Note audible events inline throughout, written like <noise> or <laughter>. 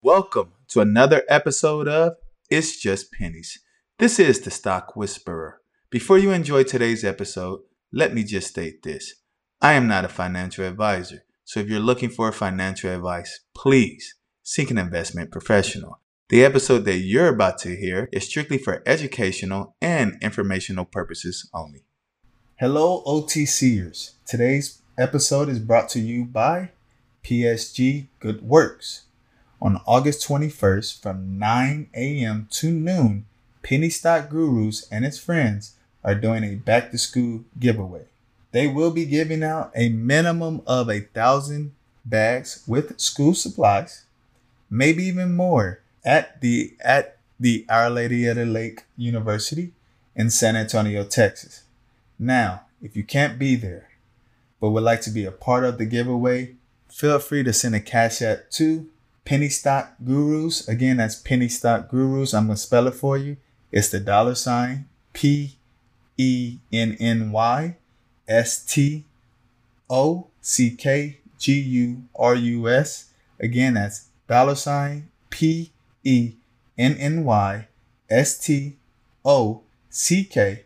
Welcome to another episode of It's Just Pennies. This is the Stock Whisperer. Before you enjoy today's episode, let me just state this. I am not a financial advisor, so if you're looking for financial advice, please seek an investment professional. The episode that you're about to hear is strictly for educational and informational purposes only. Hello, OTCers. Today's episode is brought to you by PSG Good Works. On August 21st from 9 a.m. to noon, Penny Stock Gurus and its friends are doing a back to school giveaway. They will be giving out a minimum of a thousand bags with school supplies, maybe even more, at the at the Our Lady of the Lake University in San Antonio, Texas. Now, if you can't be there, but would like to be a part of the giveaway, feel free to send a cash app to Penny Stock Gurus. Again, that's Penny Stock Gurus. I'm going to spell it for you. It's the dollar sign P E N N Y S T O C K G U R U S. Again, that's dollar sign P E N N Y S T O C K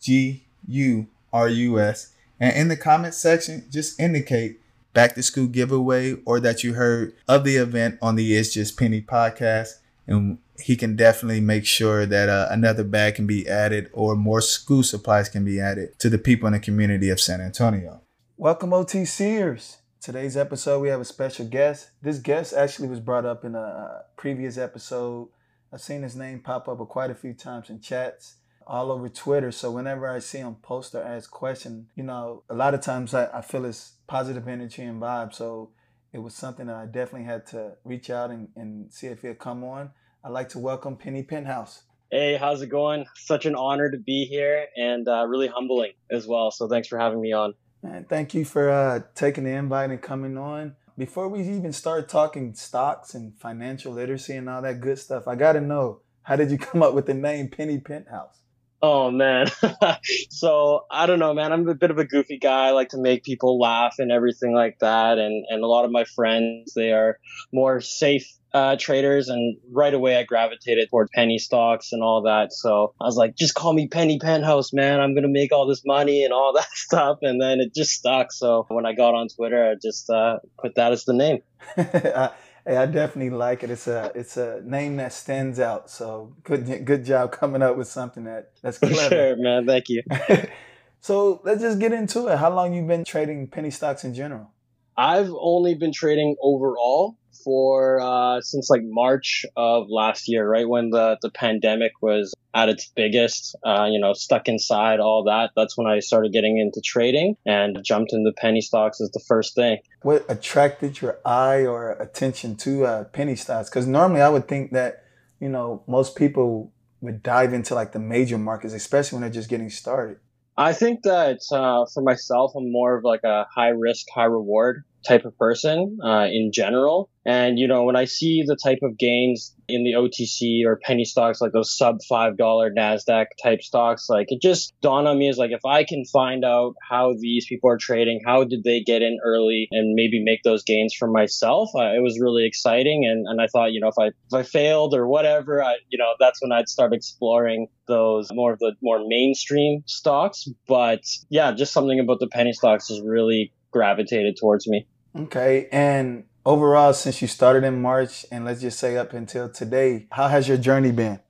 G U R U S. And in the comment section, just indicate back to school giveaway or that you heard of the event on the It's Just Penny podcast. And he can definitely make sure that uh, another bag can be added or more school supplies can be added to the people in the community of San Antonio. Welcome, OTCers. Today's episode, we have a special guest. This guest actually was brought up in a previous episode. I've seen his name pop up quite a few times in chats all over Twitter. So whenever I see him post or ask questions, you know, a lot of times I, I feel his positive energy and vibe. So it was something that I definitely had to reach out and, and see if he'd come on. I'd like to welcome Penny Penthouse. Hey, how's it going? Such an honor to be here and uh, really humbling as well. So thanks for having me on. Man, thank you for uh, taking the invite and coming on. Before we even start talking stocks and financial literacy and all that good stuff, I got to know how did you come up with the name Penny Penthouse? Oh man. <laughs> so I don't know, man. I'm a bit of a goofy guy. I like to make people laugh and everything like that. And and a lot of my friends, they are more safe uh, traders, and right away I gravitated toward penny stocks and all that. So I was like, just call me Penny Penthouse, man. I'm gonna make all this money and all <laughs> that stuff. And then it just stuck. So when I got on Twitter, I just uh, put that as the name. <laughs> Hey, I definitely like it. It's a it's a name that stands out. So good good job coming up with something that that's clever. Sure, man. Thank you. <laughs> so let's just get into it. How long you been trading penny stocks in general? I've only been trading overall for uh, since like March of last year, right when the the pandemic was at its biggest. Uh, you know, stuck inside, all that. That's when I started getting into trading and jumped into penny stocks as the first thing. What attracted your eye or attention to uh, penny stocks? Because normally I would think that you know most people would dive into like the major markets, especially when they're just getting started. I think that uh, for myself, I'm more of like a high risk, high reward type of person uh, in general. And, you know, when I see the type of gains in the OTC or penny stocks, like those sub $5 NASDAQ type stocks, like it just dawned on me as like, if I can find out how these people are trading, how did they get in early and maybe make those gains for myself, uh, it was really exciting. And, and I thought, you know, if I, if I failed or whatever, I, you know, that's when I'd start exploring those more of the more mainstream stocks. But yeah, just something about the penny stocks has really gravitated towards me. Okay. And overall, since you started in March and let's just say up until today, how has your journey been?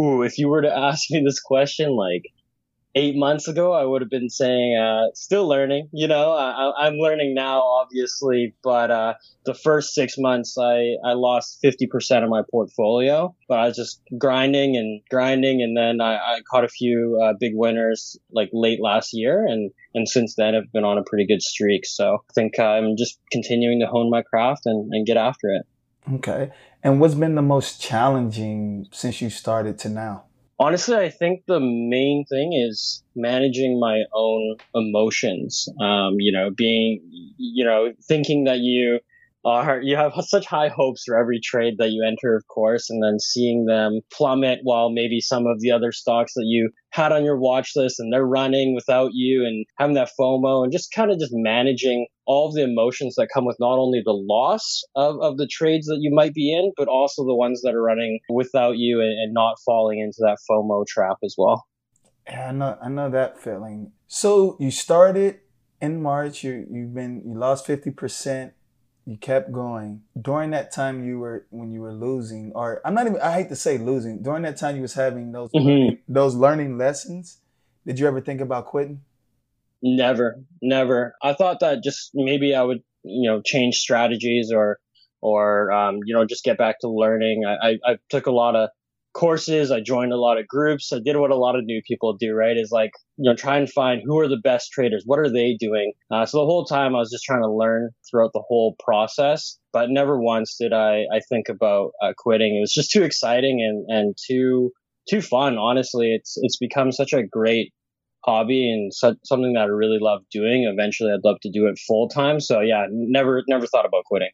Ooh, if you were to <laughs> ask me this question like eight months ago, I would have been saying, uh, still learning, you know, I, am learning now, obviously, but, uh, the first six months, I, I lost 50% of my portfolio, but I was just grinding and grinding. And then I, I caught a few, uh, big winners like late last year. And, and since then I've been on a pretty good streak. So I think I'm just continuing to hone my craft and, and get after it. Okay. And what's been the most challenging since you started to now? Honestly, I think the main thing is managing my own emotions. Um, you know, being, you know, thinking that you Uh, are you have such high hopes for every trade that you enter, of course, and then seeing them plummet while maybe some of the other stocks that you had on your watch list and they're running without you and having that FOMO and just kind of just managing all the emotions that come with not only the loss of, of the trades that you might be in, but also the ones that are running without you and, and not falling into that FOMO trap as well. Yeah, I know I know that feeling. So you started in March, you you've been you lost fifty percent you kept going during that time you were when you were losing or i'm not even i hate to say losing during that time you was having those mm-hmm. learning, those learning lessons did you ever think about quitting? Never never. I thought that just maybe i would you know change strategies or or um, you know just get back to learning. I, I, I took a lot of courses. I joined a lot of groups. I did what a lot of new people do, right? Is like, you know, try and find who are the best traders. What are they doing? Uh, so the whole time I was just trying to learn throughout the whole process, but never once did I, I think about uh, quitting. It was just too exciting and, and too, too fun. Honestly, it's, it's become such a great hobby and so, something that I really love doing. Eventually I'd love to do it full time. So yeah, never, never thought about quitting.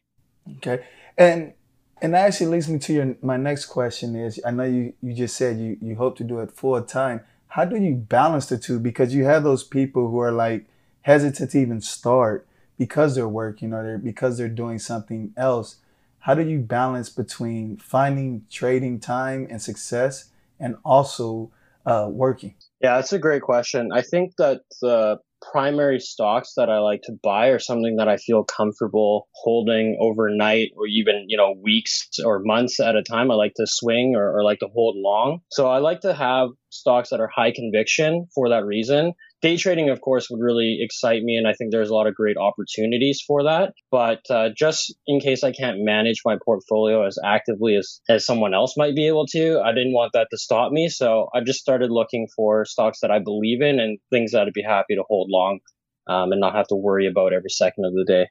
Okay. And and that actually leads me to your my next question is I know you, you just said you, you hope to do it full time. How do you balance the two? Because you have those people who are like hesitant to even start because they're working or they're because they're doing something else. How do you balance between finding trading time and success and also uh, working? Yeah, that's a great question. I think that the primary stocks that I like to buy are something that I feel comfortable holding overnight or even, you know, weeks or months at a time. I like to swing or, or like to hold long. So I like to have stocks that are high conviction for that reason day trading, of course, would really excite me, and I think there's a lot of great opportunities for that. But uh, just in case I can't manage my portfolio as actively as, as someone else might be able to, I didn't want that to stop me. So I just started looking for stocks that I believe in and things that I'd be happy to hold long um, and not have to worry about every second of the day.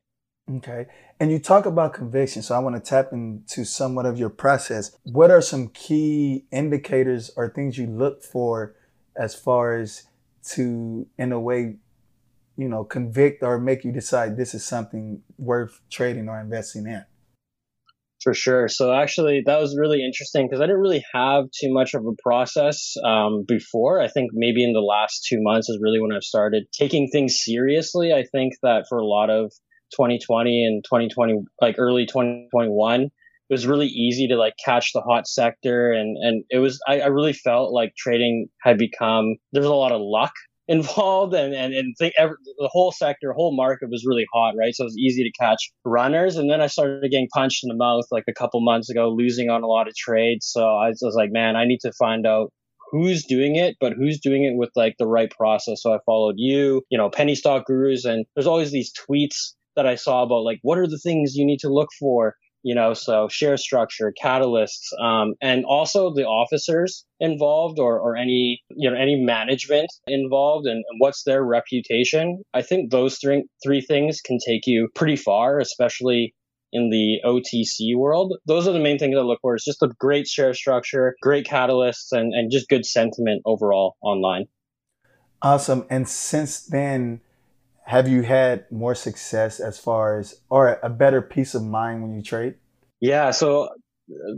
Okay. And you talk about conviction. So I want to tap into somewhat of your process. What are some key indicators or things you look for as far as to, in a way, you know, convict or make you decide this is something worth trading or investing in? For sure. So actually, that was really interesting because I didn't really have too much of a process um, before. I think maybe in the last two months is really when I've started taking things seriously. I think that for a lot of 2020 and 2020, like early 2021, it was really easy to like catch the hot sector and and it was I, I really felt like trading had become there's a lot of luck <laughs> involved and and, and think every, the whole sector whole market was really hot right so it was easy to catch runners and then i started getting punched in the mouth like a couple months ago losing on a lot of trades so i was, I was like man i need to find out who's doing it, but who's doing it with like the right process. So I followed you, you know, penny stock gurus, and there's always these tweets that I saw about like what are the things you need to look for you know, so share structure, catalysts, um, and also the officers involved or, or any, you know, any management involved and, and what's their reputation. I think those three, three things can take you pretty far, especially in the OTC world. Those are the main things I look for. It's just a great share structure, great catalysts, and, and just good sentiment overall online. Awesome. And since then, have you had more success as far as or a better peace of mind when you trade? Yeah, so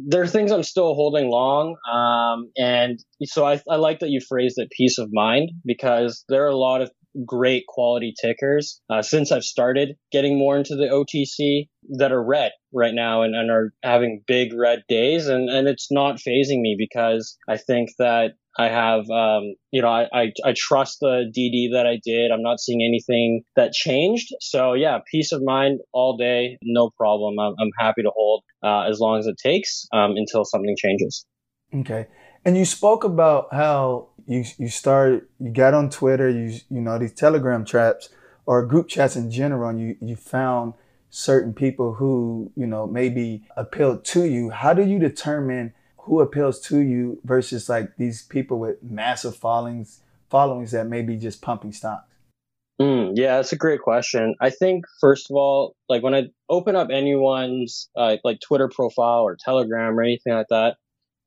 there are things I'm still holding long. Um, and so I, I like that you phrased it peace of mind because there are a lot of great quality tickers uh, since I've started getting more into the OTC that are red right now and, and are having big red days. And, and it's not fazing me because I think that I have, um, you know, I, I, I, trust the DD that I did. I'm not seeing anything that changed. So yeah, peace of mind all day, no problem. I'm, I'm happy to hold uh, as long as it takes um, until something changes. Okay. And you spoke about how you you started, you got on Twitter, you you know these Telegram traps or group chats in general, and you you found certain people who you know maybe appealed to you. How do you determine? Who appeals to you versus like these people with massive followings followings that may be just pumping stocks? Mm, yeah, that's a great question. I think first of all, like when I open up anyone's uh, like Twitter profile or Telegram or anything like that,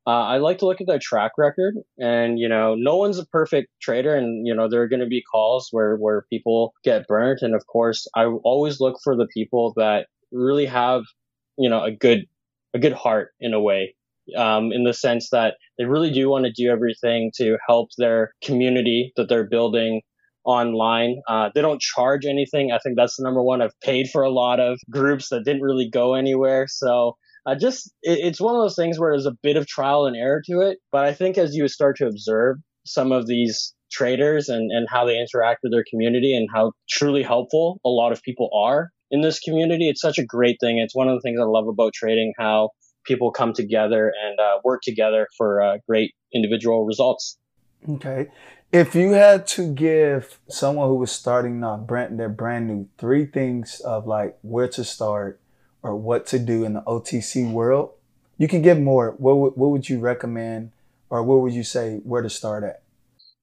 uh, I like to look at their track record. And you know, no one's a perfect trader, and you know there are going to be calls where where people get burnt. And of course, I always look for the people that really have you know, a good, a good heart in a way, um, in the sense that they really do want to do everything to help their community that they're building online. Uh, they don't charge anything. I think that's the number one. I've paid for a lot of groups that didn't really go anywhere. So I just, it, it's one of those things where there's a bit of trial and error to it. But I think as you start to observe some of these traders and, and how they interact with their community and how truly helpful a lot of people are in this community, it's such a great thing. It's one of the things I love about trading, how people come together and uh, work together for uh, great individual results. Okay. If you had to give someone who was starting off brand they're brand new three things of like where to start or what to do in the OTC world, you can give more. What what would you recommend or what would you say where to start at?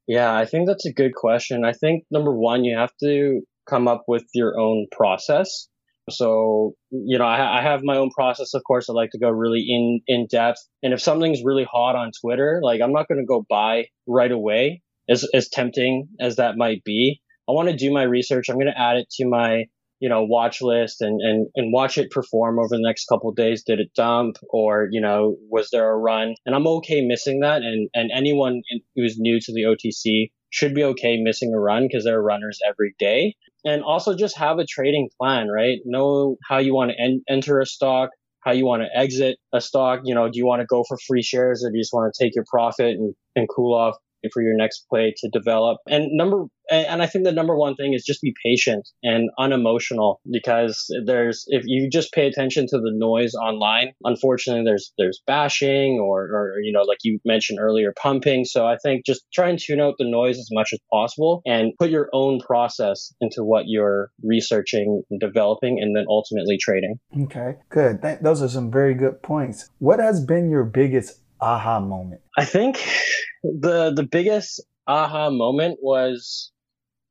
Yeah, I think that's a good question. I think number one, you have to come up with your own process. So, you know, I, I, have my own process. Of course, I like to go really in, in depth. And if something's really hot on Twitter, like I'm not going to go buy right away as, as tempting as that might be. I want to do my research. I'm going to add it to my, you know, watch list and, and, and watch it perform over the next couple days. Did it dump or, you know, was there a run? And I'm okay missing that. And, and anyone who's new to the OTC should be okay missing a run because there are runners every day and also just have a trading plan, right? Know how you want to en- enter a stock, how you want to exit a stock. You know, do you want to go for free shares or do you just want to take your profit and, and cool off for your next play to develop. And number, and I think the number one thing is just be patient and unemotional because there's, if you just pay attention to the noise online, unfortunately there's, there's bashing or, or, you know, like you mentioned earlier, pumping. So I think just try and tune out the noise as much as possible and put your own process into what you're researching and developing and then ultimately trading. Okay, good. Th- those are some very good points. What has been your biggest aha moment? I think the the biggest aha moment was,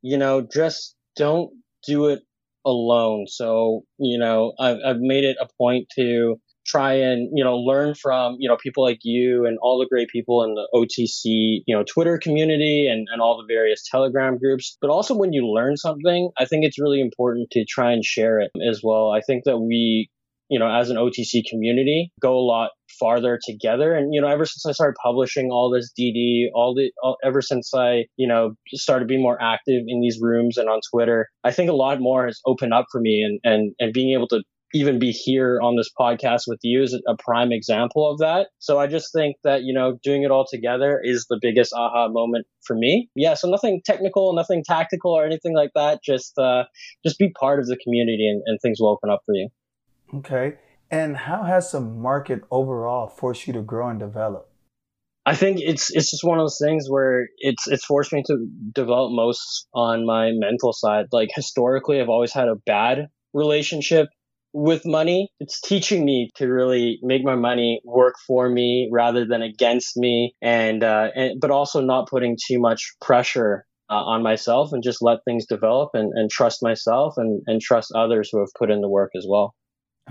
you know, just don't do it alone. So, you know, I've, I've made it a point to try and, you know, learn from, you know, people like you and all the great people in the OTC, you know, Twitter community and, and all the various Telegram groups. But also when you learn something, I think it's really important to try and share it as well. I think that we you know, as an OTC community, go a lot farther together. And, you know, ever since I started publishing all this DD, all the, all, ever since I, you know, started being more active in these rooms and on Twitter, I think a lot more has opened up for me and, and, and being able to even be here on this podcast with you is a prime example of that. So I just think that, you know, doing it all together is the biggest aha moment for me. Yeah. So nothing technical, nothing tactical or anything like that. Just, uh, just be part of the community and, and things will open up for you. Okay. And how has the market overall forced you to grow and develop? I think it's it's just one of those things where it's it's forced me to develop most on my mental side. Like historically, I've always had a bad relationship with money. It's teaching me to really make my money work for me rather than against me, and, uh, and but also not putting too much pressure uh, on myself and just let things develop and, and trust myself and, and trust others who have put in the work as well.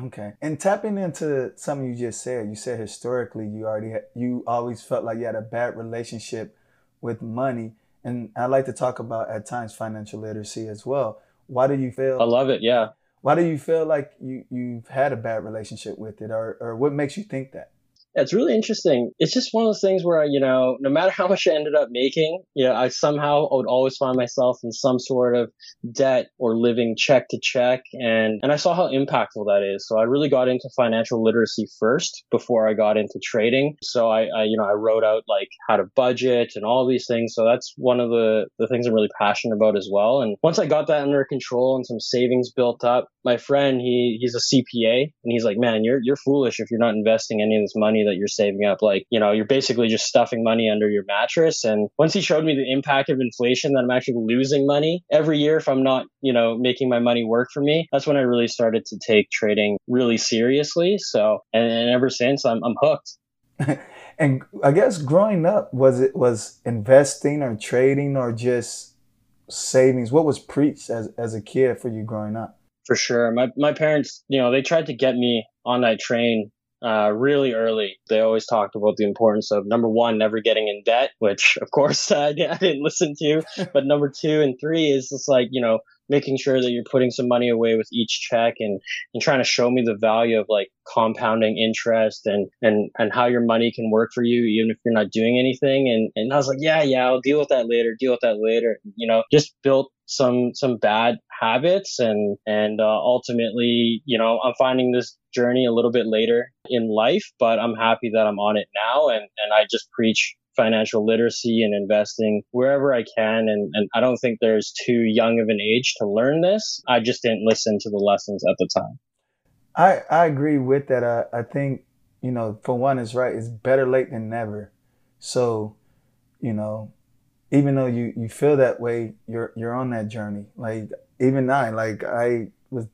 Okay. And tapping into something you just said, you said historically you already had, you always felt like you had a bad relationship with money, and I like to talk about at times financial literacy as well. Why do you feel? I love it. Yeah. Why do you feel like you you've had a bad relationship with it, or or what makes you think that? It's really interesting. It's just one of those things where, you know, no matter how much I ended up making, you know, I somehow would always find myself in some sort of debt or living check to check. And, and I saw how impactful that is. So I really got into financial literacy first before I got into trading. So I, I you know, I wrote out like how to budget and all these things. So that's one of the, the things I'm really passionate about as well. And once I got that under control and some savings built up, my friend, he, he's a CPA and he's like, man, you're, you're foolish if you're not investing any of this money that you're saving up. Like, you know, you're basically just stuffing money under your mattress. And once he showed me the impact of inflation, that I'm actually losing money every year if I'm not, you know, making my money work for me, that's when I really started to take trading really seriously. So, and, and ever since, I'm, I'm hooked. <laughs> and I guess growing up, was it was investing or trading or just savings? What was preached as, as a kid for you growing up? For sure. My, my parents, you know, they tried to get me on that train uh, really early. They always talked about the importance of number one, never getting in debt, which of course I, <laughs> I didn't listen to. <laughs> but number two and three is just like, you know, making sure that you're putting some money away with each check and, and trying to show me the value of like compounding interest and, and, and how your money can work for you, even if you're not doing anything. And, and I was like, yeah, yeah, I'll deal with that later, deal with that later. You know, just built some, some bad habits and, and, uh, ultimately, you know, I'm finding this journey a little bit later in life, but I'm happy that I'm on it now. And, and I just preach financial literacy and investing wherever I can. And, and I don't think there's too young of an age to learn this. I just didn't listen to the lessons at the time. I, I agree with that. I, I think, you know, for one, it's right. It's better late than never. So, you know, even though you, you feel that way, you're, you're on that journey. Like even I, like I was,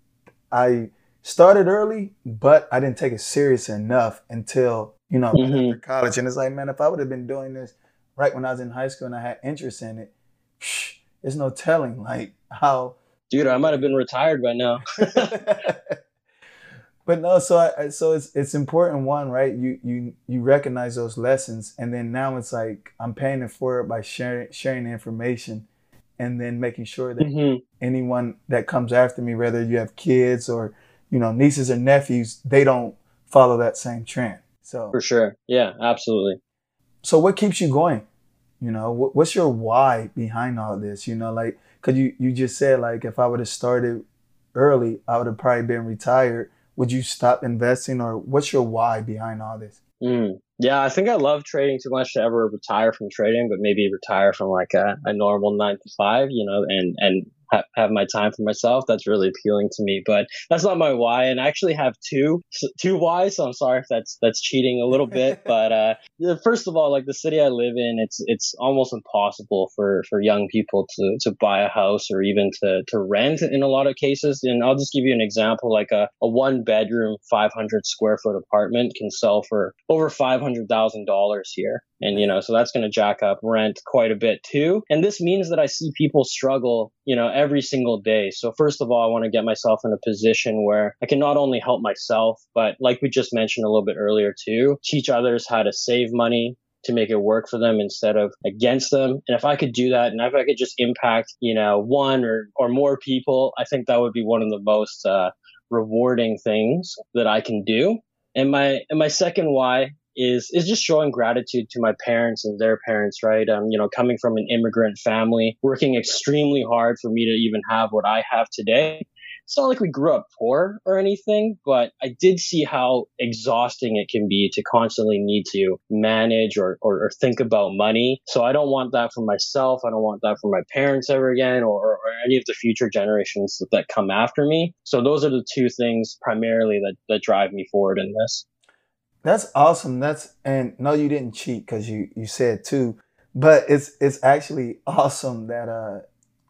I started early, but I didn't take it serious enough until you know, mm-hmm. after college. And it's like, man, if I would have been doing this right when I was in high school and I had interest in it, psh, there's no telling like how. Dude, I might have been retired by now. <laughs> <laughs> but no, so I, so it's it's important one, right? You you you recognize those lessons, and then now it's like I'm paying for it forward by sharing sharing the information, and then making sure that mm-hmm. anyone that comes after me, whether you have kids or you know nieces or nephews, they don't follow that same trend. So for sure, yeah, absolutely. So what keeps you going? You know, what's your why behind all this? You know, like because you you just said like if I would have started early, I would have probably been retired. Would you stop investing, or what's your why behind all this? Mm. Yeah, I think I love trading too much to ever retire from trading, but maybe retire from like a, a normal nine to five, you know, and and ha- have my time for myself. That's really appealing to me, but that's not my why. And I actually have two, two whys. So I'm sorry if that's, that's cheating a little bit. <laughs> but, uh, first of all, like the city I live in, it's, it's almost impossible for, for young people to, to buy a house or even to, to rent in a lot of cases. And I'll just give you an example, like a, a one bedroom, 500 square foot apartment can sell for over $500,000 here. And, you know, so that's going to jack up rent quite a bit too. And this means that I see people struggle, you know, every single day. So first of all, I want to get myself in a position where I can not only help myself, but like we just mentioned a little bit earlier too, teach others how to save money, to make it work for them instead of against them. And if I could do that and if I could just impact, you know, one or, or more people, I think that would be one of the most uh, rewarding things that I can do. And my and my second why is is just showing gratitude to my parents and their parents, right? Um, you know, coming from an immigrant family, working extremely hard for me to even have what I have today. It's not like we grew up poor or anything, but I did see how exhausting it can be to constantly need to manage or, or, or think about money. So I don't want that for myself. I don't want that for my parents ever again or, or any of the future generations that come after me. So those are the two things primarily that, that drive me forward in this. That's awesome. That's and no, you didn't cheat because you you said two, but it's it's actually awesome that uh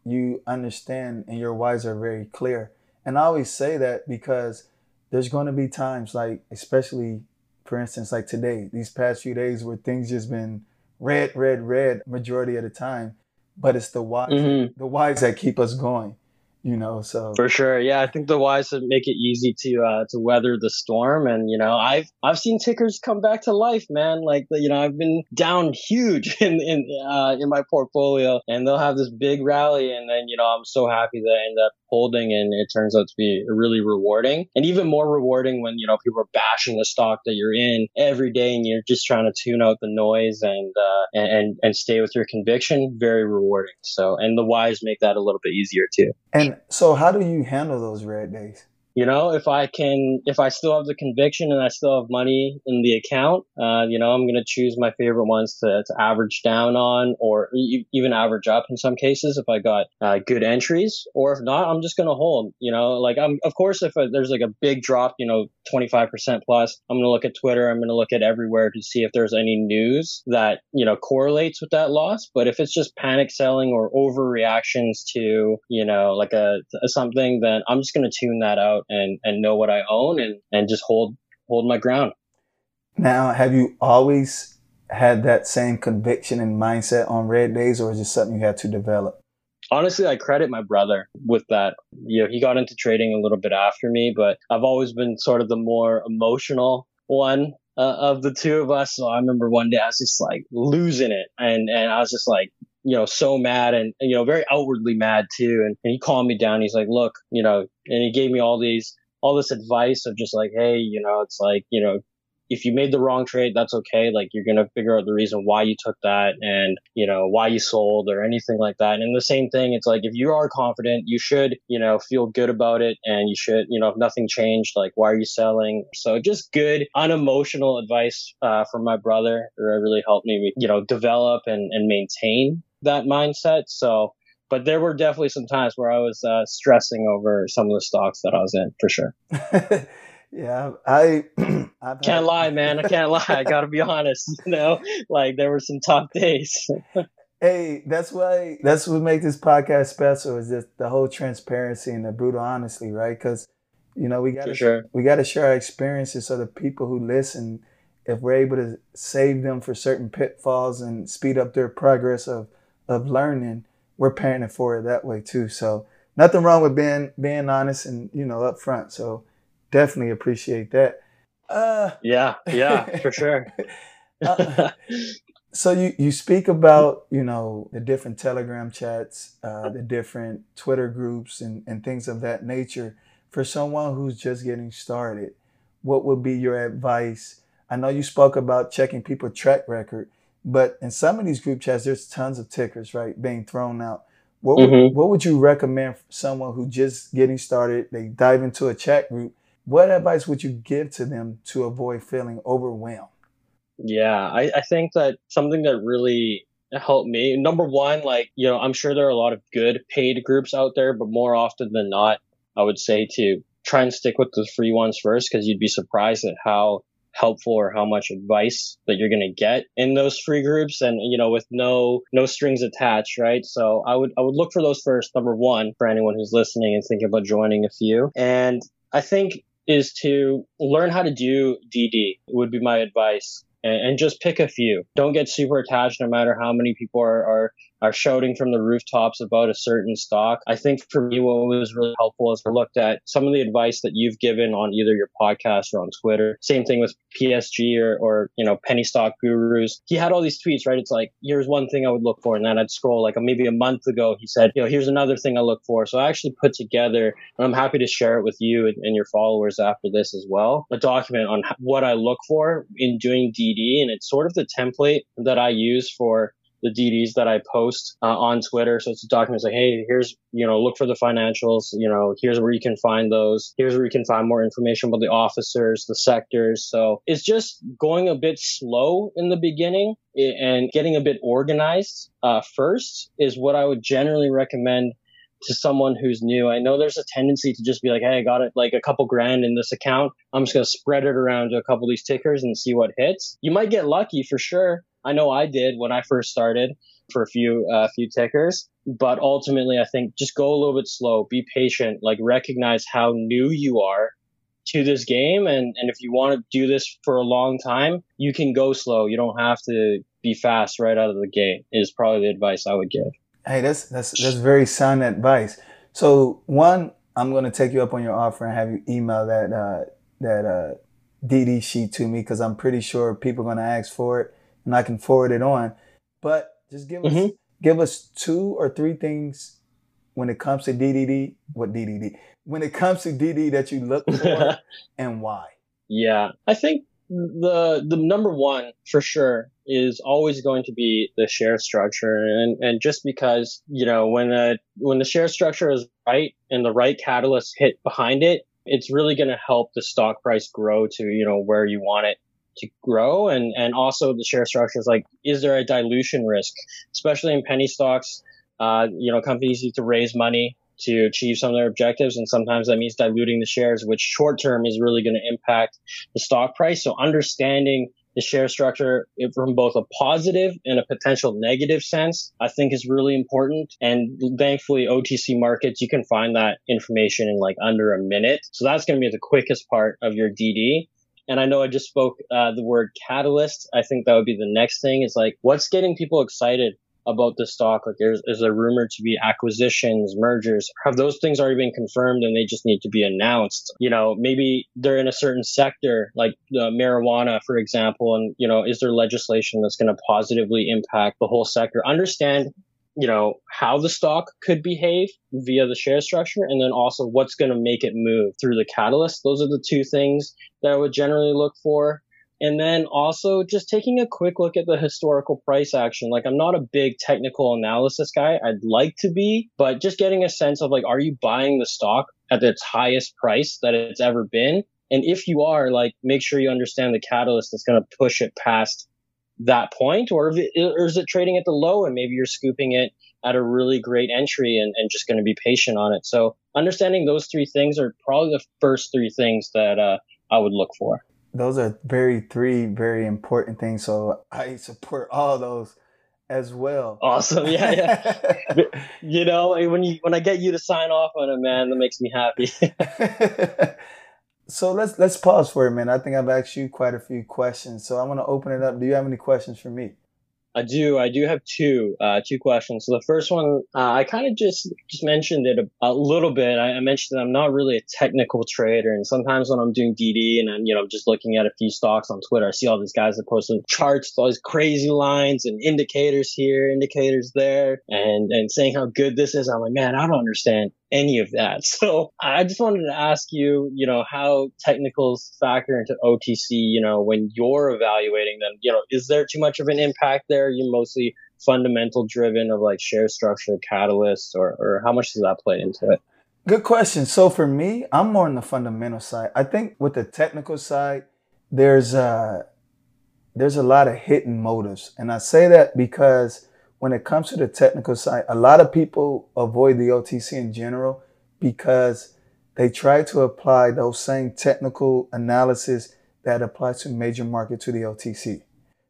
you understand and your whys are very clear. And I always say that because there's going to be times like, especially for instance, like today, these past few days where things just been red, red, red majority of the time. But it's the whys, mm-hmm. the whys that keep us going you know so. For sure. Yeah i think the whys make it easy to uh to weather the storm and you know i've i've seen tickers come back to life man. Like you know i've been down huge <laughs> in in uh in my portfolio and they'll have this big rally and then you know i'm so happy that i end up holding and it turns out to be really rewarding. And even more rewarding when you know people are bashing the stock that you're in every day and you're just trying to tune out the noise and uh and and stay with your conviction. Very rewarding. So and the whys make that a little bit easier too. And so, how do you handle those red days? You know, if I can, if I still have the conviction and I still have money in the account, uh, you know, I'm going to choose my favorite ones to, to average down on or e- even average up in some cases if I got uh, good entries. Or if not, I'm just going to hold, you know, like I'm, of course, if there's like a big drop, you know, 25% plus, I'm going to look at Twitter. I'm going to look at everywhere to see if there's any news that, you know, correlates with that loss. But if it's just panic selling or overreactions to, you know, like a, a something, then I'm just going to tune that out and and know what I own and and just hold hold my ground. Now, have you always had that same conviction and mindset on red days, or is it something you had to develop? Honestly, I credit my brother with that. You know, he got into trading a little bit after me, but I've always been sort of the more emotional one uh, of the two of us. So I remember one day I was just like losing it, and and I was just like, you know, so mad and you know, very outwardly mad too. And, and he calmed me down. He's like, look, you know, and he gave me all these all this advice of just like, hey, you know, it's like, you know, if you made the wrong trade, that's okay. Like you're gonna figure out the reason why you took that and you know why you sold or anything like that. And the same thing, it's like if you are confident, you should you know feel good about it, and you should you know if nothing changed, like why are you selling? So just good unemotional advice uh, from my brother, that really helped me you know develop and and maintain that mindset. So. But there were definitely some times where I was uh, stressing over some of the stocks that I was in, for sure. <laughs> Yeah, I <clears throat> I've can't lie, man. I can't lie. I gotta be honest. <laughs> You know, like there were some tough days. <laughs> hey, that's why that's what makes this podcast special is just the whole transparency and the brutal honesty, right? Because you know we got to sure. we got to share our experiences so the people who listen, if we're able to save them for certain pitfalls and speed up their progress of of learning, we're paying for it that way too. So nothing wrong with being being honest and you know upfront. So definitely appreciate that. Uh, yeah, yeah, for sure. <laughs> uh, so you you speak about you know the different Telegram chats, uh, the different Twitter groups, and and things of that nature. For someone who's just getting started, what would be your advice? I know you spoke about checking people's track record, but in some of these group chats, there's tons of tickers, right, being thrown out. What would, mm-hmm. what would you recommend for someone who just getting started? They dive into a chat group what advice would you give to them to avoid feeling overwhelmed? Yeah, I, I think that something that really helped me, number one, like, you know, I'm sure there are a lot of good paid groups out there, but more often than not, I would say to try and stick with the free ones first because you'd be surprised at how helpful or how much advice that you're going to get in those free groups and you know with no no strings attached right? So i would i would look for those first number one for anyone who's listening and thinking about joining a few. And i think is to learn how to do DD would be my advice. And, and, just pick a few. Don't get super attached no matter how many people are, are are shouting from the rooftops about a certain stock. I think for me, what was really helpful is I looked at some of the advice that you've given on either your podcast or on Twitter. Same thing with PSG or, or you know, penny stock gurus. He had all these tweets, right? It's like, here's one thing I would look for. And then I'd scroll like maybe a month ago, he said, you know, here's another thing I look for. So I actually put together, and I'm happy to share it with you and, and your followers after this as well, a document on what I look for in doing DD. And it's sort of the template that I use for the DDs that I post uh, on Twitter. So it's a document like, hey, here's, you know, look for the financials. You know, here's where you can find those. Here's where you can find more information about the officers, the sectors. So it's just going a bit slow in the beginning and getting a bit organized uh, first is what I would generally recommend to someone who's new. I know there's a tendency to just be like, hey, I got it like a couple grand in this account. I'm just going to spread it around to a couple of these tickers and see what hits. You might get lucky for sure. I know I did when I first started for a few uh, few tickers, but ultimately I think just go a little bit slow, be patient, like recognize how new you are to this game and and if you want to do this for a long time, you can go slow. You don't have to be fast right out of the gate. Is probably the advice I would give. Hey, that's that's that's very sound advice. So one, I'm to take you up on your offer and have you email that uh, that uh, DD sheet to me because I'm pretty sure people are to ask for it and I can forward it on. But just give us mm-hmm. give us two or three things when it comes to DDD. What DDD? When it comes to DD that you look <laughs> for and why? Yeah, I think the the number one for sure is always going to be the share structure and and just because you know when a when the share structure is right and the right catalyst hit behind it it's really going to help the stock price grow to you know where you want it to grow and and also the share structure is like is there a dilution risk especially in penny stocks uh, you know companies need to raise money to achieve some of their objectives and sometimes that means diluting the shares which short term is really going to impact the stock price so understanding the share structure from both a positive and a potential negative sense, I think is really important. And thankfully, OTC markets, you can find that information in like under a minute. So that's going to be the quickest part of your DD. And I know I just spoke uh, the word catalyst. I think that would be the next thing is like, what's getting people excited about the stock? Like, there's is there rumored to be acquisitions, mergers? Have those things already been confirmed and they just need to be announced? You know, maybe they're in a certain sector, like the marijuana, for example, and you know, is there legislation that's going to positively impact the whole sector? Understand you know how the stock could behave via the share structure and then also what's going to make it move through the catalyst those are the two things that i would generally look for and then also just taking a quick look at the historical price action. Like I'm not a big technical analysis guy. I'd like to be, but just getting a sense of like, are you buying the stock at its highest price that it's ever been? And if you are, like, make sure you understand the catalyst that's going to push it past that point, or, it, or is it trading at the low and maybe you're scooping it at a really great entry and, and just going to be patient on it. So understanding those three things are probably the first three things that uh, I would look for those are very three very important things. So I support all those as well. Awesome. Yeah, yeah. <laughs> you know, when you when I get you to sign off on it, man, that makes me happy. <laughs> so let's let's pause for a minute. I think I've asked you quite a few questions. So I'm going to open it up. Do you have any questions for me? I do. I do have two, uh, two questions. So the first one, uh, I kind of just just mentioned it a, a little bit. I, I, mentioned that I'm not really a technical trader, and sometimes when I'm doing DD and I'm you know just looking at a few stocks on Twitter, I see all these guys that post charts, all these crazy lines and indicators here, indicators there, and and saying how good this is. I'm like, man, I don't understand any of that. <laughs> So I just wanted to ask you, you know, how technicals factor into OTC, you know, when you're evaluating them, you know, is there too much of an impact there? You mostly fundamental driven of like share structure, catalyst, or, or how much does that play into it? Good question. So for me, I'm more on the fundamental side. I think with the technical side, there's a, there's a lot of hidden motives. And I say that because when it comes to the technical side, a lot of people avoid the OTC in general because they try to apply those same technical analysis that apply to major market to the OTC,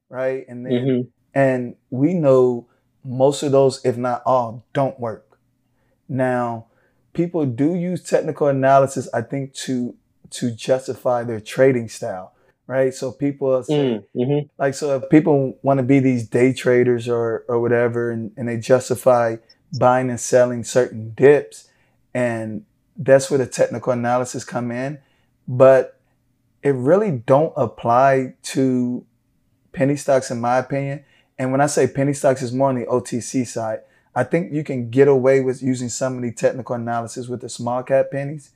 right? And then, mm-hmm. and we know most of those, if not all, don't work. Now, people do use technical analysis, I think, to to justify their trading style right? So people say, mm, mm-hmm. like, so if people want to be these day traders or, or whatever, and, and they justify buying and selling certain dips, and that's where the technical analysis come in. But it really don't apply to penny stocks, in my opinion. And when I say penny stocks, is more on the OTC side. I think you can get away with using some of the technical analysis with the small cap pennies.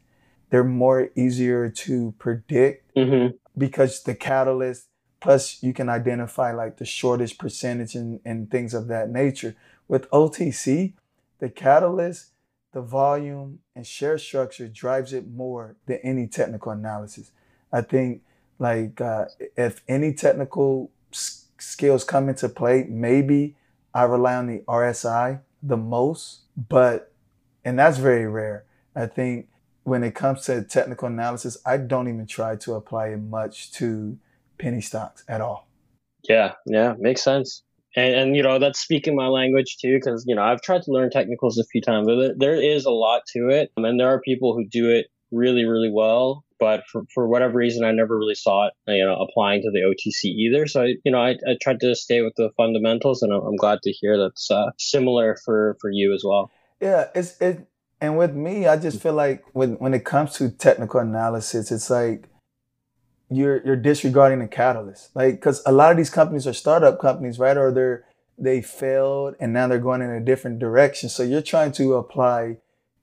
They're more easier to predict. Mm-hmm because the catalyst plus you can identify like the shortage percentage and, and things of that nature. With otc the catalyst the volume and share structure drives it more than any technical analysis. I think like uh, if any technical s- skills come into play maybe i rely on the rsi the most but and that's very rare. I think when it comes to technical analysis, I don't even try to apply it much to penny stocks at all. Yeah, yeah, makes sense. And, and you know, that's speaking my language too, because, you know, I've tried to learn technicals a few times, but there, there is a lot to it. And there are people who do it really, really well. But for, for whatever reason, I never really saw it, you know, applying to the OTC either. So, I, you know, I, I tried to stay with the fundamentals, and I'm, I'm glad to hear that's uh, similar for, for you as well. Yeah, it's it and with me, I just feel like when when it comes to technical analysis, it's like you're you're disregarding the catalyst. Like because a lot of these companies are startup companies, right? Or they're they failed and now they're going in a different direction. So you're trying to apply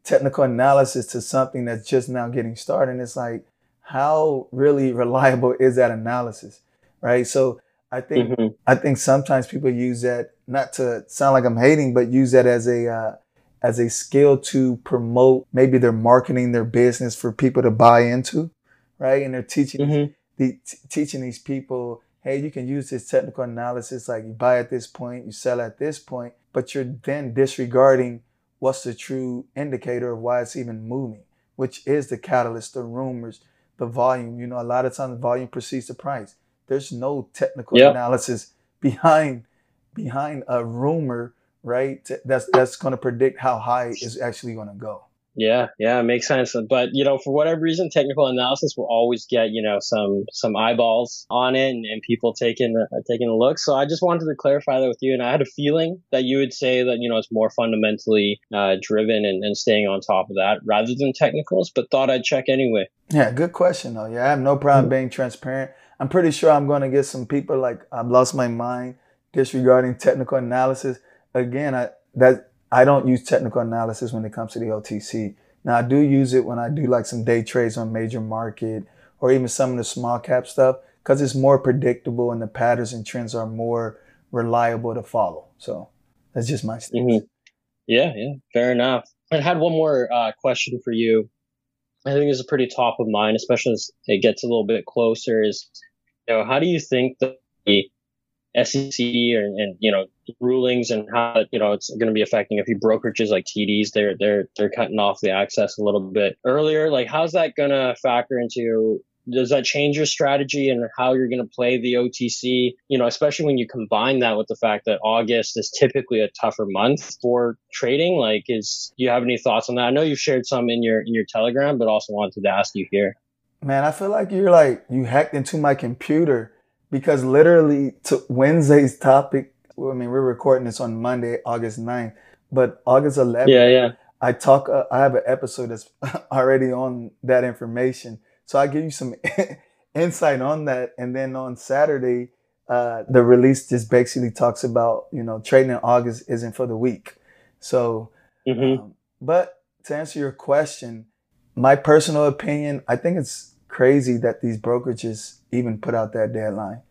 technical analysis to something that's just now getting started. And it's like, how really reliable is that analysis? Right. So I think mm-hmm. I think sometimes people use that not to sound like I'm hating, but use that as a uh, as a skill to promote maybe they're marketing their business for people to buy into, right? And they're teaching mm-hmm. the, t- teaching these people, hey, you can use this technical analysis like you buy at this point, you sell at this point, but you're then disregarding what's the true indicator of why it's even moving, which is the catalyst, the rumors, the volume. You know, a lot of times volume precedes the price. There's no technical yep. analysis behind behind a rumor right? That's that's going to predict how high is actually going to go. Yeah, yeah, it makes sense. But you know, for whatever reason, technical analysis will always get you know some some eyeballs on it and, and people taking uh, taking a look. So I just wanted to clarify that with you, and I had a feeling that you would say that you know it's more fundamentally uh, driven and, and staying on top of that rather than technicals. But thought I'd check anyway. Yeah, good question though. Yeah, I have no problem mm-hmm. being transparent. I'm pretty sure I'm going to get some people like I've lost my mind disregarding technical analysis. Again, I that I don't use technical analysis when it comes to the OTC. Now I do use it when I do like some day trades on major market or even some of the small cap stuff because it's more predictable and the patterns and trends are more reliable to follow. So that's just my stance. Mm-hmm. Yeah, yeah, fair enough. I had one more uh, question for you. I think it's a pretty top of mind, especially as it gets a little bit closer. Is you know, how do you think the SEC and, and, you know rulings and how you know it's going to be affecting a few brokerages like TDs. They're they're they're cutting off the access a little bit earlier. Like, how's that going to factor into? Does that change your strategy and how you're going to play the OTC? You know, especially when you combine that with the fact that August is typically a tougher month for trading. Like, is do you have any thoughts on that? I know you've shared some in your in your Telegram, but also wanted to ask you here. Man, I feel like you're like you hacked into my computer because literally to Wednesday's topic, I mean, we're recording this on Monday, August 9th, but August 11th, yeah, yeah. I talk, uh, I have an episode that's <laughs> already on that information. So I give you some <laughs> insight on that. And then on Saturday, uh, the release just basically talks about, you know, trading in August isn't for the week. So, mm-hmm. um, but to answer your question, my personal opinion, I think it's crazy that these brokerages even put out that deadline.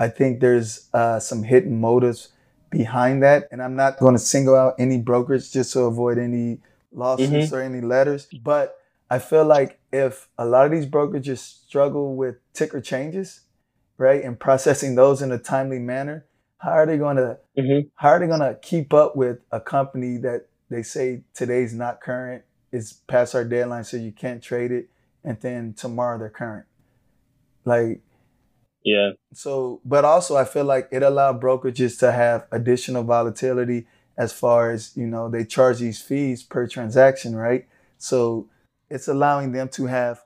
I think there's uh, some hidden motives behind that, and I'm not going to single out any brokers just to avoid any lawsuits mm-hmm. or any letters. But I feel like if a lot of these brokerages struggle with ticker changes, right, and processing those in a timely manner, how are they going to mm-hmm. how are they going to keep up with a company that they say today's not current, is past our deadline, so you can't trade it, and then tomorrow they're current? Like, yeah. So, but also I feel like it allowed brokerages to have additional volatility as far as, you know, they charge these fees per transaction, right? So it's allowing them to have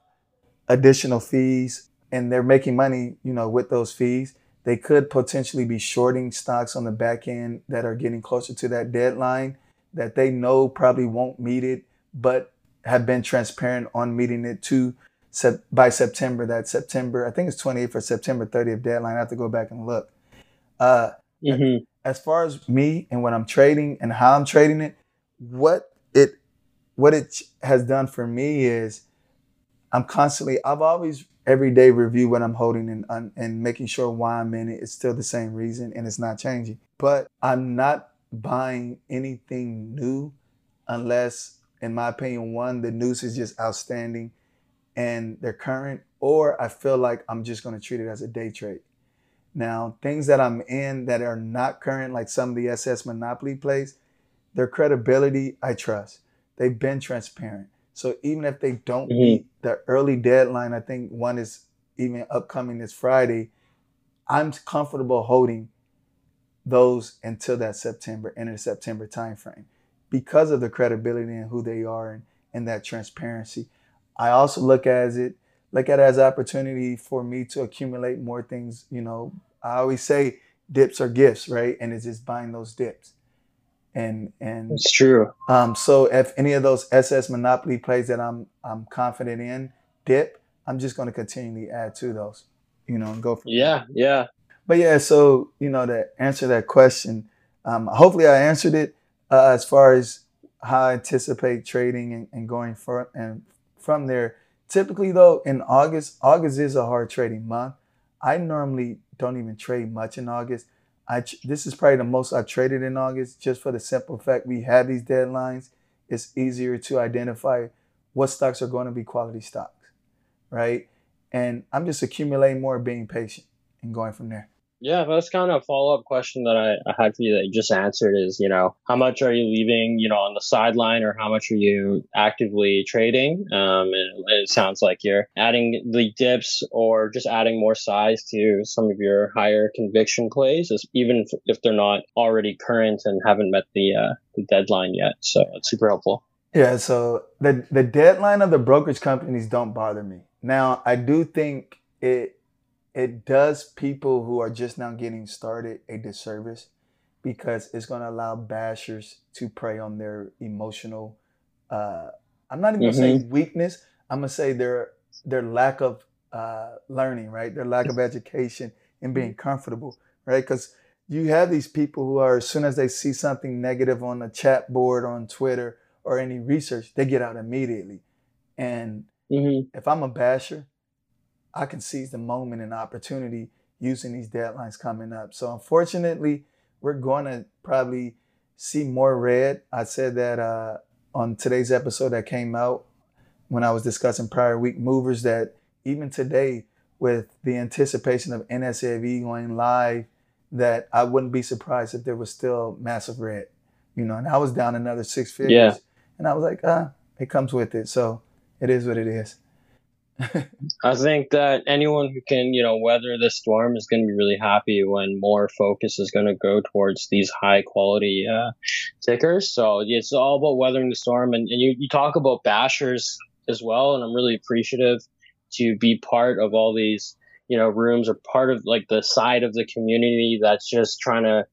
additional fees and they're making money, you know, with those fees. They could potentially be shorting stocks on the back end that are getting closer to that deadline that they know probably won't meet it, but have been transparent on meeting it to by September. That September, I think it's 28th or September 30th deadline. I have to go back and look. Uh, mm-hmm. As far as me and what I'm trading and how I'm trading it, what it what it has done for me is I'm constantly. I've always every day review what I'm holding and and making sure why I'm in it. It's still the same reason and it's not changing. But I'm not buying anything new unless, in my opinion, one the news is just outstanding and they're current, or I feel like I'm just going to treat it as a day trade. Now, things that I'm in that are not current, like some of the SS Monopoly plays, their credibility, I trust. They've been transparent. So even if they don't mm-hmm. meet the early deadline, I think one is even upcoming this Friday, I'm comfortable holding those until that September, end of September timeframe because of the credibility and who they are and, and that transparency. I also look as it look at it as opportunity for me to accumulate more things. You know, I always say dips are gifts, right? And it's just buying those dips. And and it's true. Um, so if any of those SS Monopoly plays that I'm I'm confident in dip, I'm just going to continually add to those, you know, and go from yeah, yeah. But yeah, so you know, to answer that question, um, hopefully I answered it uh, as far as how I anticipate trading and, and going for and from there. Typically, though, in August, August is a hard trading month. I normally don't even trade much in August. I this is probably the most I've traded in August, just for the simple fact we have these deadlines. It's easier to identify what stocks are going to be quality stocks, right? And I'm just accumulating more, being patient, and going from there. Yeah, that's kind of a follow up question that I, I had for you that you just answered is, you know, how much are you leaving, you know, on the sideline or how much are you actively trading? Um, and it sounds like you're adding the dips or just adding more size to some of your higher conviction plays, even if they're not already current and haven't met the, uh, the deadline yet. So it's super helpful. Yeah, so the the deadline of the brokerage companies don't bother me. Now, I do think it it does people who are just now getting started a disservice because it's going to allow bashers to prey on their emotional uh, I'm not even gonna mm-hmm. weakness. I'm gonna say their their lack of uh, learning, right? Their lack of education and being comfortable, right? Because you have these people who are as soon as they see something negative on a chat board on Twitter or any research, they get out immediately. And mm-hmm. if I'm a basher, I can seize the moment and opportunity using these deadlines coming up. So unfortunately, we're going to probably see more red. I said that uh, on today's episode that came out when I was discussing prior week movers that even today with the anticipation of NSAV going live, that I wouldn't be surprised if there was still massive red, you know, and I was down another six figures. Yeah. And I was like, ah, it comes with it. So it is what it is. I think that anyone who can, you know, weather the storm is going to be really happy when more focus is going to go towards these high quality uh, tickers. So it's all about weathering the storm. And, and you, you talk about bashers as well. And I'm really appreciative to be part of all these, you know, rooms or part of like the side of the community that's just trying to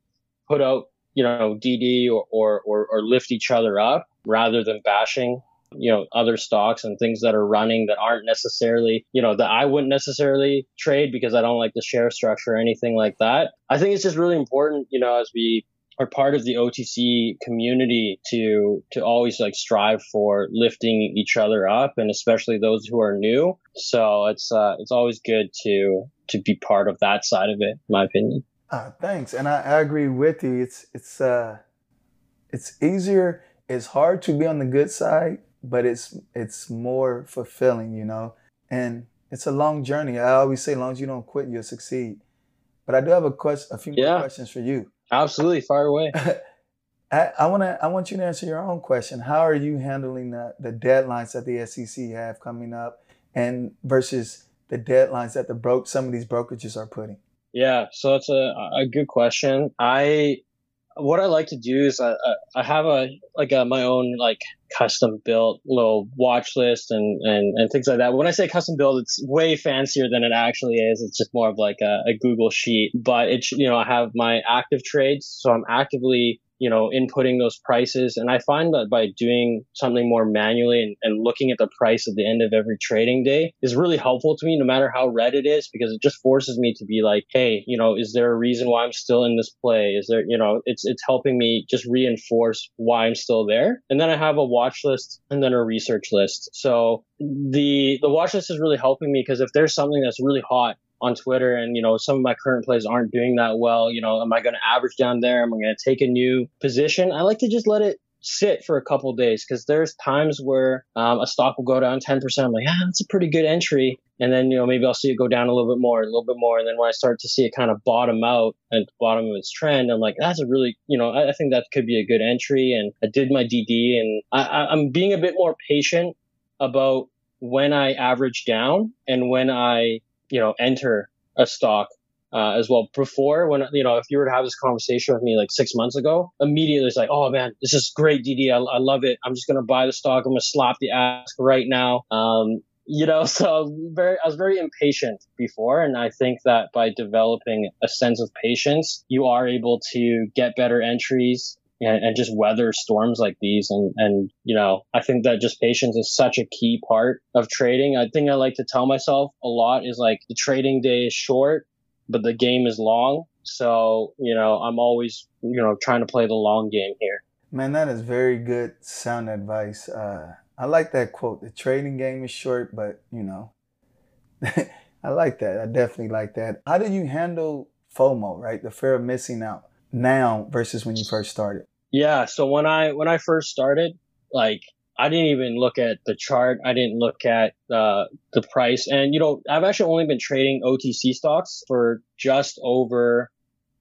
put out, you know, DD or, or, or, or lift each other up rather than bashing you know other stocks and things that are running that aren't necessarily you know that I wouldn't necessarily trade because I don't like the share structure or anything like that. I think it's just really important, you know, as we are part of the OTC community to to always like strive for lifting each other up and especially those who are new. So it's uh it's always good to to be part of that side of it, in my opinion. Uh, thanks, and I, I agree with you. It's it's uh it's easier. It's hard to be on the good side but it's it's more fulfilling, you know. And it's a long journey. I always say, as long as you don't quit, you'll succeed. But I do have a question, a few yeah. more questions for you. Absolutely, fire away. <laughs> I, I want to. I want you to answer your own question. How are you handling the the deadlines that the SEC have coming up, and versus the deadlines that the broke some of these brokerages are putting? Yeah, so it's a a good question. I what I like to do is I, I have a like a, my own like custom built little watch list and, and, and things like that. When I say custom built, it's way fancier than it actually is. It's just more of like a, a Google sheet, but it's, you know, I have my active trades. So I'm actively you know, inputting those prices. And I find that by doing something more manually and, and, looking at the price at the end of every trading day is really helpful to me, no matter how red it is, because it just forces me to be like, hey, you know, is there a reason why I'm still in this play? Is there, you know, it's it's helping me just reinforce why I'm still there. And then I have a watch list and then a research list. So the the watch list is really helping me because if there's something that's really hot on Twitter and, you know, some of my current plays aren't doing that well, you know, am I going to average down there? Am I going to take a new position? I like to just let it sit for a couple days because there's times where um, a stock will go down 10%. I'm like, ah, that's a pretty good entry. And then, you know, maybe I'll see it go down a little bit more, a little bit more. And then when I start to see it kind of bottom out the bottom of its trend, I'm like, that's a really, you know, I, I think that could be a good entry. And I did my DD and I, I'm being a bit more patient about when I average down and when I you know, enter a stock uh, as well. Before, when you know, if you were to have this conversation with me like six months ago, immediately it's like, oh man, this is great, DD. I, I love it. I'm just gonna buy the stock. I'm gonna slap the ask right now. Um, you know, <laughs> so very, I was very impatient before, and I think that by developing a sense of patience, you are able to get better entries and, and just weather storms like these. And, and, you know, I think that just patience is such a key part of trading. I think I like to tell myself a lot is like the trading day is short, but the game is long. So, you know, I'm always, you know, trying to play the long game here. Man, that is very good sound advice. Uh, I like that quote. The trading game is short, but you know, <laughs> I like that. I definitely like that. How do you handle FOMO, right? The fear of missing out now versus when you first started? Yeah. So when I when I first started, like I didn't even look at the chart. I didn't look at uh, the price. And you know, I've actually only been trading OTC stocks for just over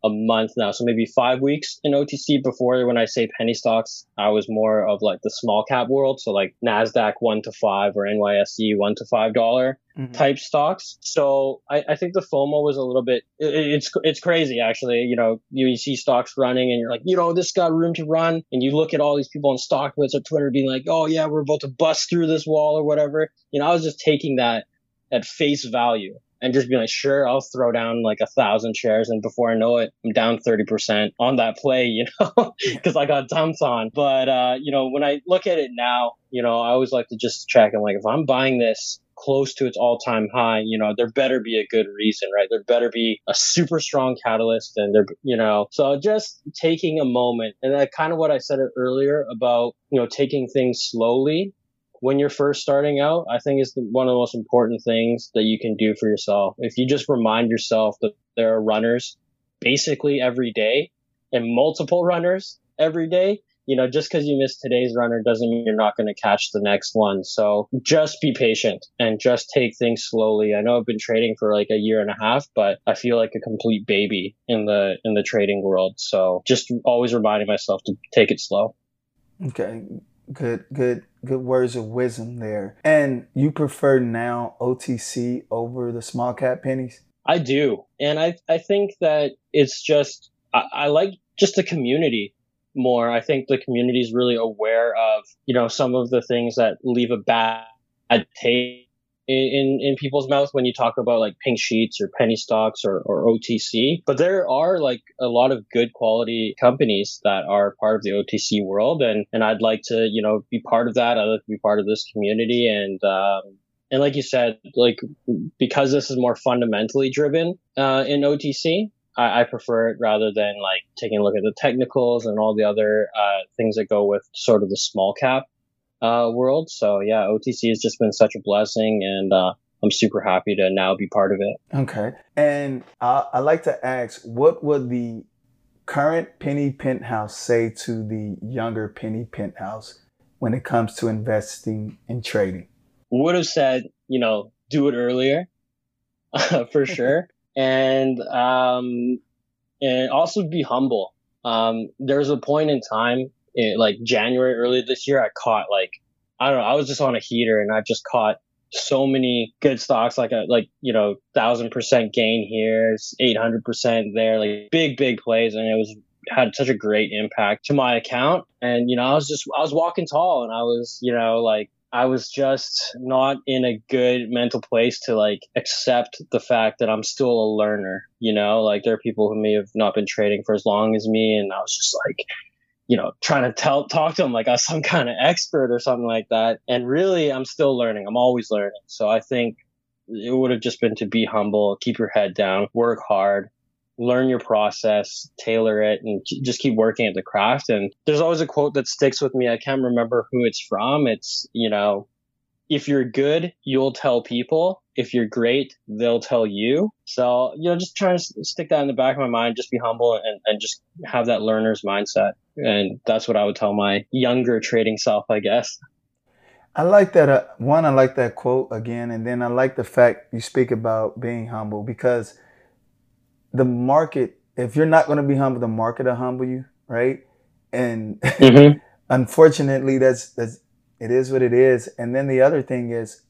a month now. So maybe five weeks in OTC before when I say penny stocks, I was more of like the small cap world. So like NASDAQ one to five or NYSE one to five dollar mm-hmm. type stocks. So I, I, think the FOMO was a little bit, it, it's, it's crazy actually. You know, you, you, see stocks running and you're like, you know, this got room to run. And you look at all these people on StockTwits or Twitter being like, oh yeah, we're about to bust through this wall or whatever. You know, I was just taking that at face value and just be like, sure, I'll throw down like a thousand shares. And before I know it, I'm down 30% on that play, you know, <laughs> because I got dumped on. But, uh, you know, when I look at it now, you know, I always like to just check and like, if I'm buying this close to its all time high, you know, there better be a good reason, right? There better be a super strong catalyst and there, you know, so just taking a moment and that kind of what I said earlier about, you know, taking things slowly when you're first starting out, I think is one of the most important things that you can do for yourself. If you just remind yourself that there are runners basically every day and multiple <laughs> runners every day, you know, just because you missed today's runner doesn't mean you're not going to catch the next one. So just be patient and just take things slowly. I know I've been trading for like a year and a half, but I feel like a complete baby in the in the trading world. So just always reminding myself to take it slow. Okay. Good, good, good words of wisdom there. And you prefer now OTC over the small cap pennies? I do. And I, I think that it's just, I, I like just the community more. I think the community is really aware of, you know, some of the things that leave a bad taste in, in people's mouths when you talk about like pink sheets or penny stocks or, or OTC. But there are like a lot of good quality companies that are part of the OTC world. And, and I'd like to, you know, be part of that. I'd like to be part of this community. And, um, and like you said, like because this is more fundamentally driven uh, in OTC, I, I, prefer it rather than like taking a look at the technicals and all the other uh, things that go with sort of the small cap uh, world. So yeah, OTC has just been such a blessing, and uh, I'm super happy to now be part of it. Okay, and I, I like to ask, what would the current penny penthouse say to the younger penny penthouse when it comes to investing and trading? Would have said, you know, do it earlier, <laughs> for <laughs> sure, and um, and also be humble. Um, there's a point in time in like January early this year, I caught like I don't know, I was just on a heater and I just caught so many good stocks, like a like you know thousand percent gain here, eight hundred percent there, like big big plays, and it was had such a great impact to my account. And you know, I was just I was walking tall, and I was you know like I was just not in a good mental place to like accept the fact that I'm still a learner. You know, like there are people who may have not been trading for as long as me, and I was just like, you know, trying to tell, talk to them like I'm <laughs> some kind of expert or something like that. And really, I'm still learning. I'm always learning. So I think it would have just been to be humble, keep your head down, work hard, learn your process, tailor it, and just keep working at the craft. And there's always a quote that sticks with me. I can't remember who it's from. It's, you know, if you're good, you'll tell people. If you're great, they'll tell you. So, you know, just trying to stick that in the back of my mind, just be humble and, and just have that learner's mindset. And that's what I would tell my younger trading self, I guess. I like that. Uh, one, I like that quote again. And then I like the fact you speak about being humble because the market, if you're not going to be humble, the market will humble you, right? And mm-hmm. <laughs> unfortunately, that's, that's, it is what it is. And then the other thing is,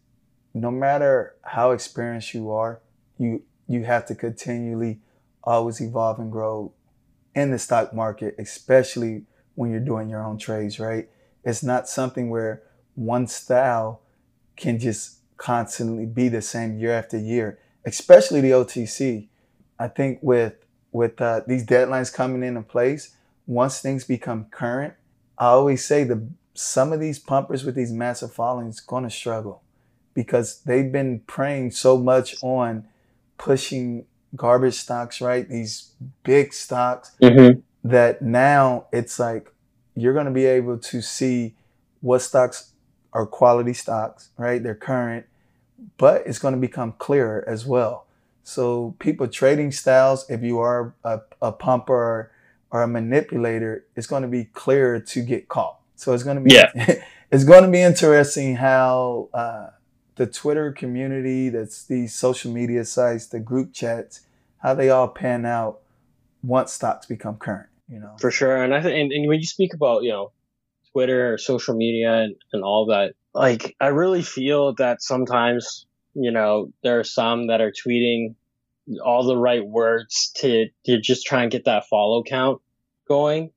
no matter how experienced you are, you you have to continually always evolve and grow in the stock market, especially when you're doing your own trades, right? It's not something where one style can just constantly be the same year after year, especially the OTC. I think with with uh, these deadlines coming into place, once things become current, I always say the some of these pumpers with these massive followings going to struggle because they've been preying so much on pushing garbage stocks, right? These big stocks mm-hmm. that now it's like you're going to be able to see what stocks are quality stocks, right? They're current, but it's going to become clearer as well. So people trading styles, if you are a, a pumper or, or a manipulator, it's going to be clearer to get caught. So it's going to be yeah. <laughs> it's going to be interesting how uh, the Twitter community, that's these social media sites, the group chats, how they all pan out once stocks become current. You know, for sure. And I think, and, and when you speak about you know Twitter, or social media, and, and all that, like I really feel that sometimes you know there are some that are tweeting all the right words to to just try and get that follow count going,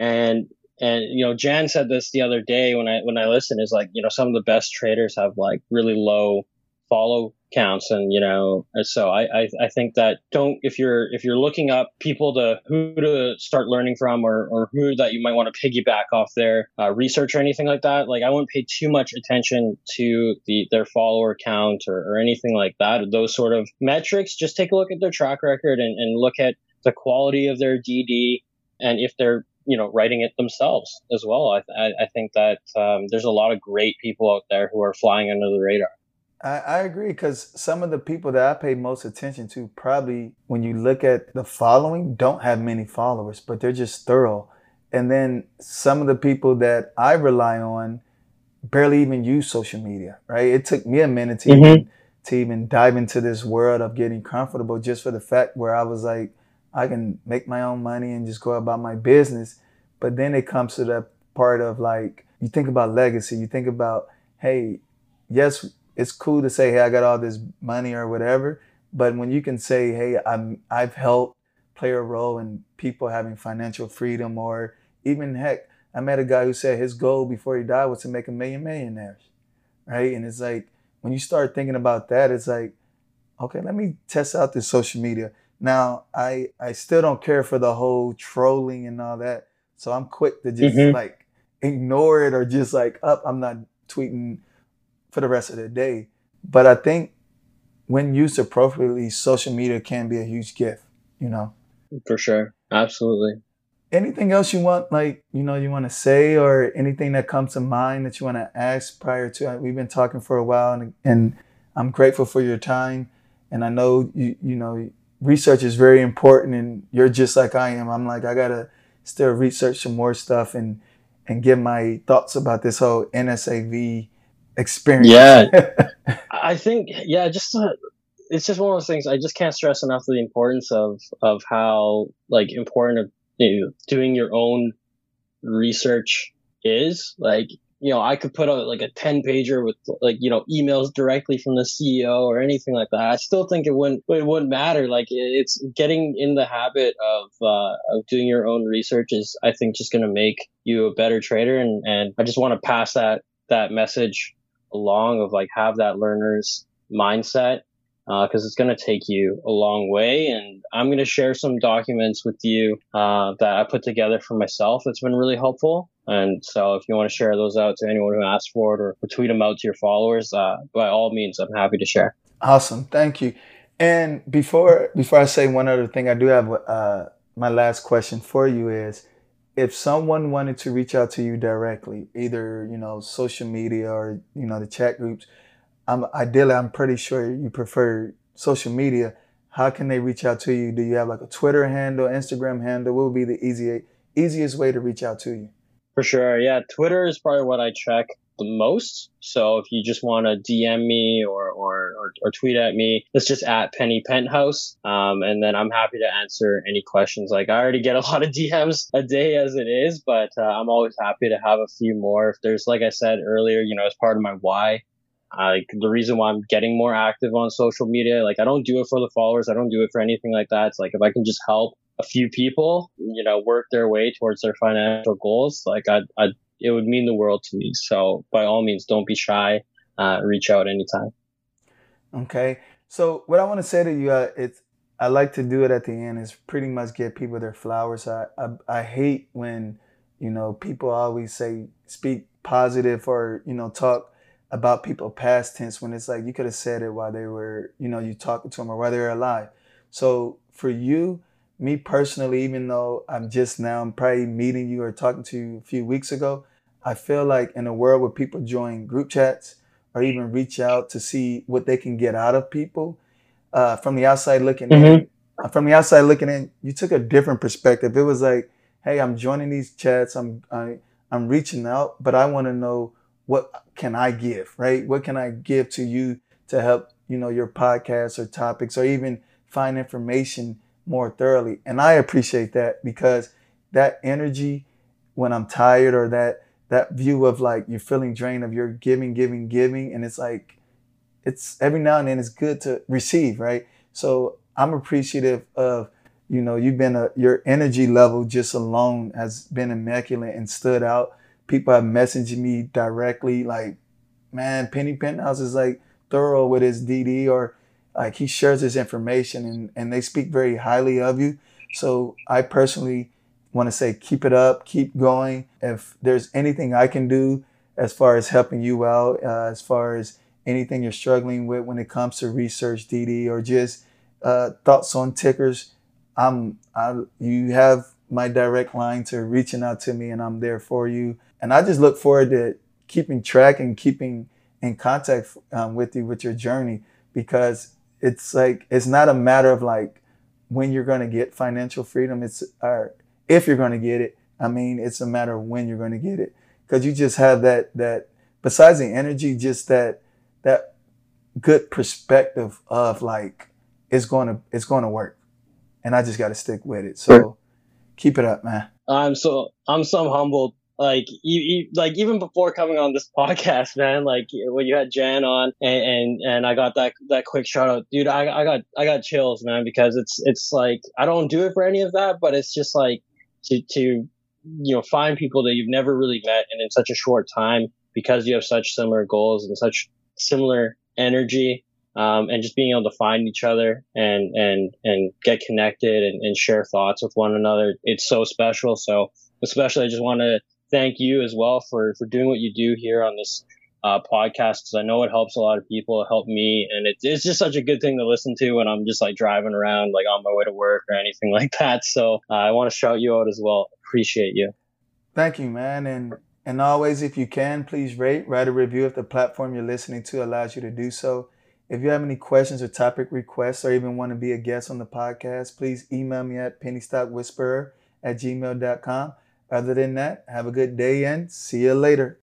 and and you know Jan said this the other day when I when I listened is like you know some of the best traders have like really low follow counts and you know so I, I i think that don't if you're if you're looking up people to who to start learning from or or who that you might want to piggyback off their uh, research or anything like that like i wouldn't pay too much attention to the their follower count or, or anything like that those sort of metrics. Just take a look at their track record and, and look at the quality of their dd and if they're you know writing it themselves as well i, I, I think that um, there's a lot of great people out there who are flying under the radar I, I agree because some of the people that I pay most attention to probably, when you look at the following, don't have many followers, but they're just thorough. And then some of the people that I rely on barely even use social media, right? It took me a minute to, mm-hmm. even, to even dive into this world of getting comfortable just for the fact where I was like, I can make my own money and just go about my business. But then it comes to that part of like, you think about legacy, you think about, hey, yes, it's cool to say, hey, I got all this money or whatever. But when you can say, hey, I'm I've helped play a role in people having financial freedom, or even heck, I met a guy who said his goal before he died was to make a million millionaires, right? And it's like when you start thinking about that, it's like, okay, let me test out this social media. Now, I I still don't care for the whole trolling and all that, so I'm quick to just mm-hmm. like ignore it or just like up. I'm not tweeting for the rest of the day. But I think when used appropriately, social media can be a huge gift, you know? For sure. Absolutely. Anything else you want, like, you know, you want to say or anything that comes to mind that you want to ask prior to? We've been talking for a while and, and I'm grateful for your time. And I know, you, you know, research is very important and you're just like I am. I'm like, I got to still research some more stuff and, and give my thoughts about this whole NSAV experience. Yeah, <laughs> I think yeah, just uh, it's just one of those things. I just can't stress enough the importance of of how like important of you know, doing your own research is. Like you know, I could put out like a 10 pager with like, you know, emails directly from the CEO or anything like that. I still think it wouldn't, it wouldn't matter. Like it's getting in the habit of, uh, of doing your own research is, I think, just going to make you a better trader. And, and I just want to pass that, that message along of like have that learner's mindset uh, it's going to take you a long way. And I'm going to share some documents with you uh, that I put together for myself that's been really helpful. And so if you want to share those out to anyone who asks for it or, tweet them out to your followers, uh, by all means, I'm happy to share. Awesome. Thank you. And before before I say one other thing, I do have uh, my last question for you is if someone wanted to reach out to you directly, either you know social media or you know the chat groups, I'm ideally I'm pretty sure you prefer social media. How can they reach out to you? Do you have like a Twitter handle, Instagram handle? What would be the easy, easiest way to reach out to you? For sure, yeah. Twitter is probably what I check the most. So if you just want to DM me or, or, or, or, tweet at me, it's just at Penny Penthouse. Um, and then I'm happy to answer any questions. Like I already get a <laughs> lot of DMs a day as it is, but uh, I'm always happy to have a few more. If there's, like I said earlier, you know, as part of my why, uh, like the reason why I'm getting more active on social media, like I don't do it for the followers. I don't do it for anything like that. It's like if I can just help a few people, you know, work their way towards their financial goals, like I'd, I'd it would mean the world to me. So by all means, don't be shy. Uh, reach out anytime. Okay. So what I want to say to you, uh, it's I like to do it at the end is pretty much get people their flowers. I, I I hate when you know people always say speak positive or you know talk about people past tense when it's like you could have said it while they were you know you talking to them or while they're alive. So for you, me personally, even though I'm just now I'm probably meeting you or talking to you a few weeks ago, I feel like in a world where people join group chats or even reach out to see what they can get out of people, uh, from the outside looking mm-hmm. in, uh, from the outside looking in, you took a different perspective. It was like, hey, I'm joining these chats, I'm I, I'm reaching out, but I want to know what can I give, right? What can I give to you to help you know your podcast or topics or even find information more thoroughly. And I appreciate that because that energy when I'm tired or that that view of like you're feeling drained of your giving, giving, giving, and it's like it's every now and then it's good to receive, right? So I'm appreciative of you know you've been a your energy level just alone has been immaculate and stood out. People have messaged me directly like, man, Penny Penthouse is like thorough with his DD or like he shares his information and, and they speak very highly of you. So I personally want to say keep it up, keep going. If there's anything I can do as far as helping you out, uh, as far as anything you're struggling with when it comes to research DD or just uh, thoughts on tickers, I'm I, you have my direct line to reaching out to me and I'm there for you. And I just look forward to keeping track and keeping in contact um, with you with your journey because it's like it's not a matter of like when you're going to get financial freedom. It's or if you're going to get it. I mean, it's a matter of when you're going to get it because you just have that that besides the energy, just that that good perspective of like it's going to it's going to work and I just got to stick with it. So keep it up, man. I'm so I'm so humbled. Like you, you, like even before coming on this <laughs> podcast, man. Like when you had Jan on, and and, and I got that that quick shout out, dude. I, I got I got chills, man, because it's it's like I don't do it for any of that, but it's just like to to you know find people that you've never really met and in such a short time because you have such similar goals and such similar energy um, and just being able to find each other and and and get connected and, and share thoughts with one another it's so special so especially i just want to thank you as well for for doing what you do here on this uh, podcast because i know it helps a lot of people it helped me and it, it's just such a good thing to listen to when i'm just like driving around like on my way to work or anything <laughs> like that. So uh, i want to shout you out as well. Appreciate you. Thank you man. And and always if you can please rate write a review if the platform you're listening to allows you to do so. If you have any questions or topic requests or even want to be a guest on the podcast, please email me at pennystockwhisperer at gmail.com. Other than that, have a good day and see you later.